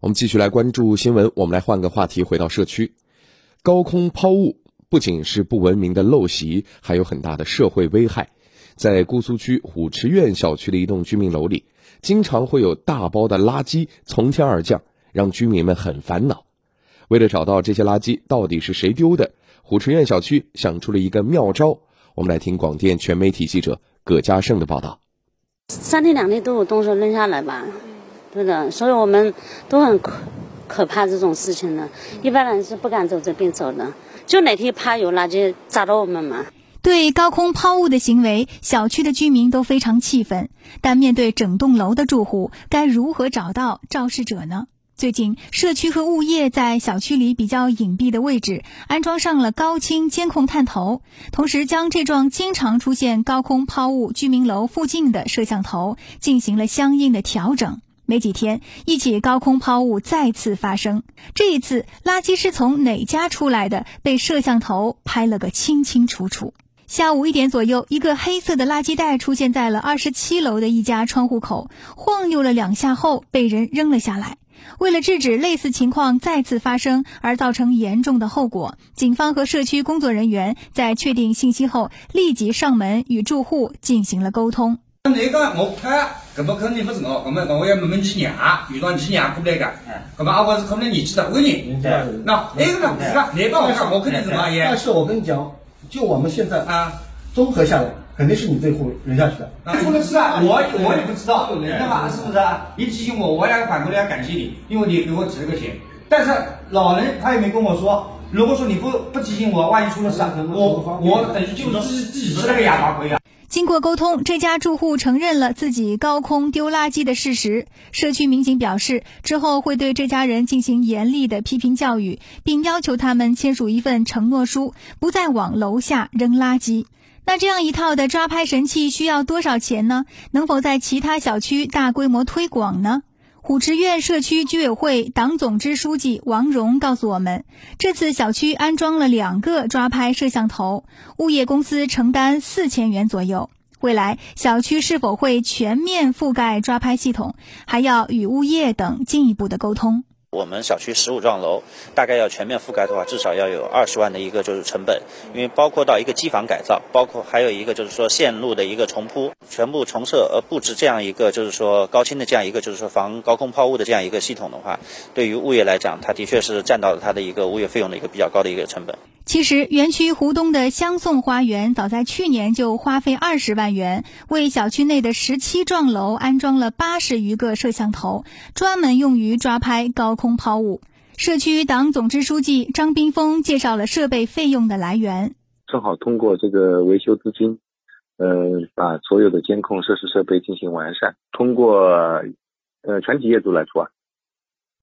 我们继续来关注新闻。我们来换个话题，回到社区。高空抛物不仅是不文明的陋习，还有很大的社会危害。在姑苏区虎池苑小区的一栋居民楼里，经常会有大包的垃圾从天而降，让居民们很烦恼。为了找到这些垃圾到底是谁丢的，虎池苑小区想出了一个妙招。我们来听广电全媒体记者葛家胜的报道。三天两天都有东西扔下来吧。对的，所以我们都很可可怕这种事情的，一般人是不敢走这边走的，就哪天怕有垃圾砸到我们嘛。对高空抛物的行为，小区的居民都非常气愤，但面对整栋楼的住户，该如何找到肇事者呢？最近，社区和物业在小区里比较隐蔽的位置安装上了高清监控探头，同时将这幢经常出现高空抛物居民楼附近的摄像头进行了相应的调整。没几天，一起高空抛物再次发生。这一次，垃圾是从哪家出来的？被摄像头拍了个清清楚楚。下午一点左右，一个黑色的垃圾袋出现在了二十七楼的一家窗户口，晃悠了两下后被人扔了下来。为了制止类似情况再次发生而造成严重的后果，警方和社区工作人员在确定信息后，立即上门与住户进行了沟通。搿么肯定不是我，搿么我要问问你娘，遇到你娘过来个，搿么阿我是可能年纪大，我人，那那个呢？是吧？你帮我讲，我肯定是阿姨。但是我跟你讲，就我们现在啊，综合下来，肯定是你这户扔下去的。说的是啊，我我也不知道，对吧？是不是？你提醒我，我要反过来要感谢你，因为你给我指了个点。但是老人他也没跟我说，如果说你不不提醒我，万一出了事，我我等于就是自自己吃了个哑巴亏啊。经过沟通，这家住户承认了自己高空丢垃圾的事实。社区民警表示，之后会对这家人进行严厉的批评教育，并要求他们签署一份承诺书，不再往楼下扔垃圾。那这样一套的抓拍神器需要多少钱呢？能否在其他小区大规模推广呢？虎池苑社区居委会党总支书记王荣告诉我们，这次小区安装了两个抓拍摄像头，物业公司承担四千元左右。未来小区是否会全面覆盖抓拍系统，还要与物业等进一步的沟通。我们小区十五幢楼，大概要全面覆盖的话，至少要有二十万的一个就是成本，因为包括到一个机房改造，包括还有一个就是说线路的一个重铺，全部重设呃布置这样一个就是说高清的这样一个就是说防高空抛物的这样一个系统的话，对于物业来讲，它的确是占到了它的一个物业费用的一个比较高的一个成本。其实，园区湖东的香颂花园早在去年就花费二十万元，为小区内的十七幢楼安装了八十余个摄像头，专门用于抓拍高空抛物。社区党总支书记张斌峰介绍了设备费用的来源。正好通过这个维修资金，呃，把所有的监控设施设备进行完善，通过呃全体业主来出啊，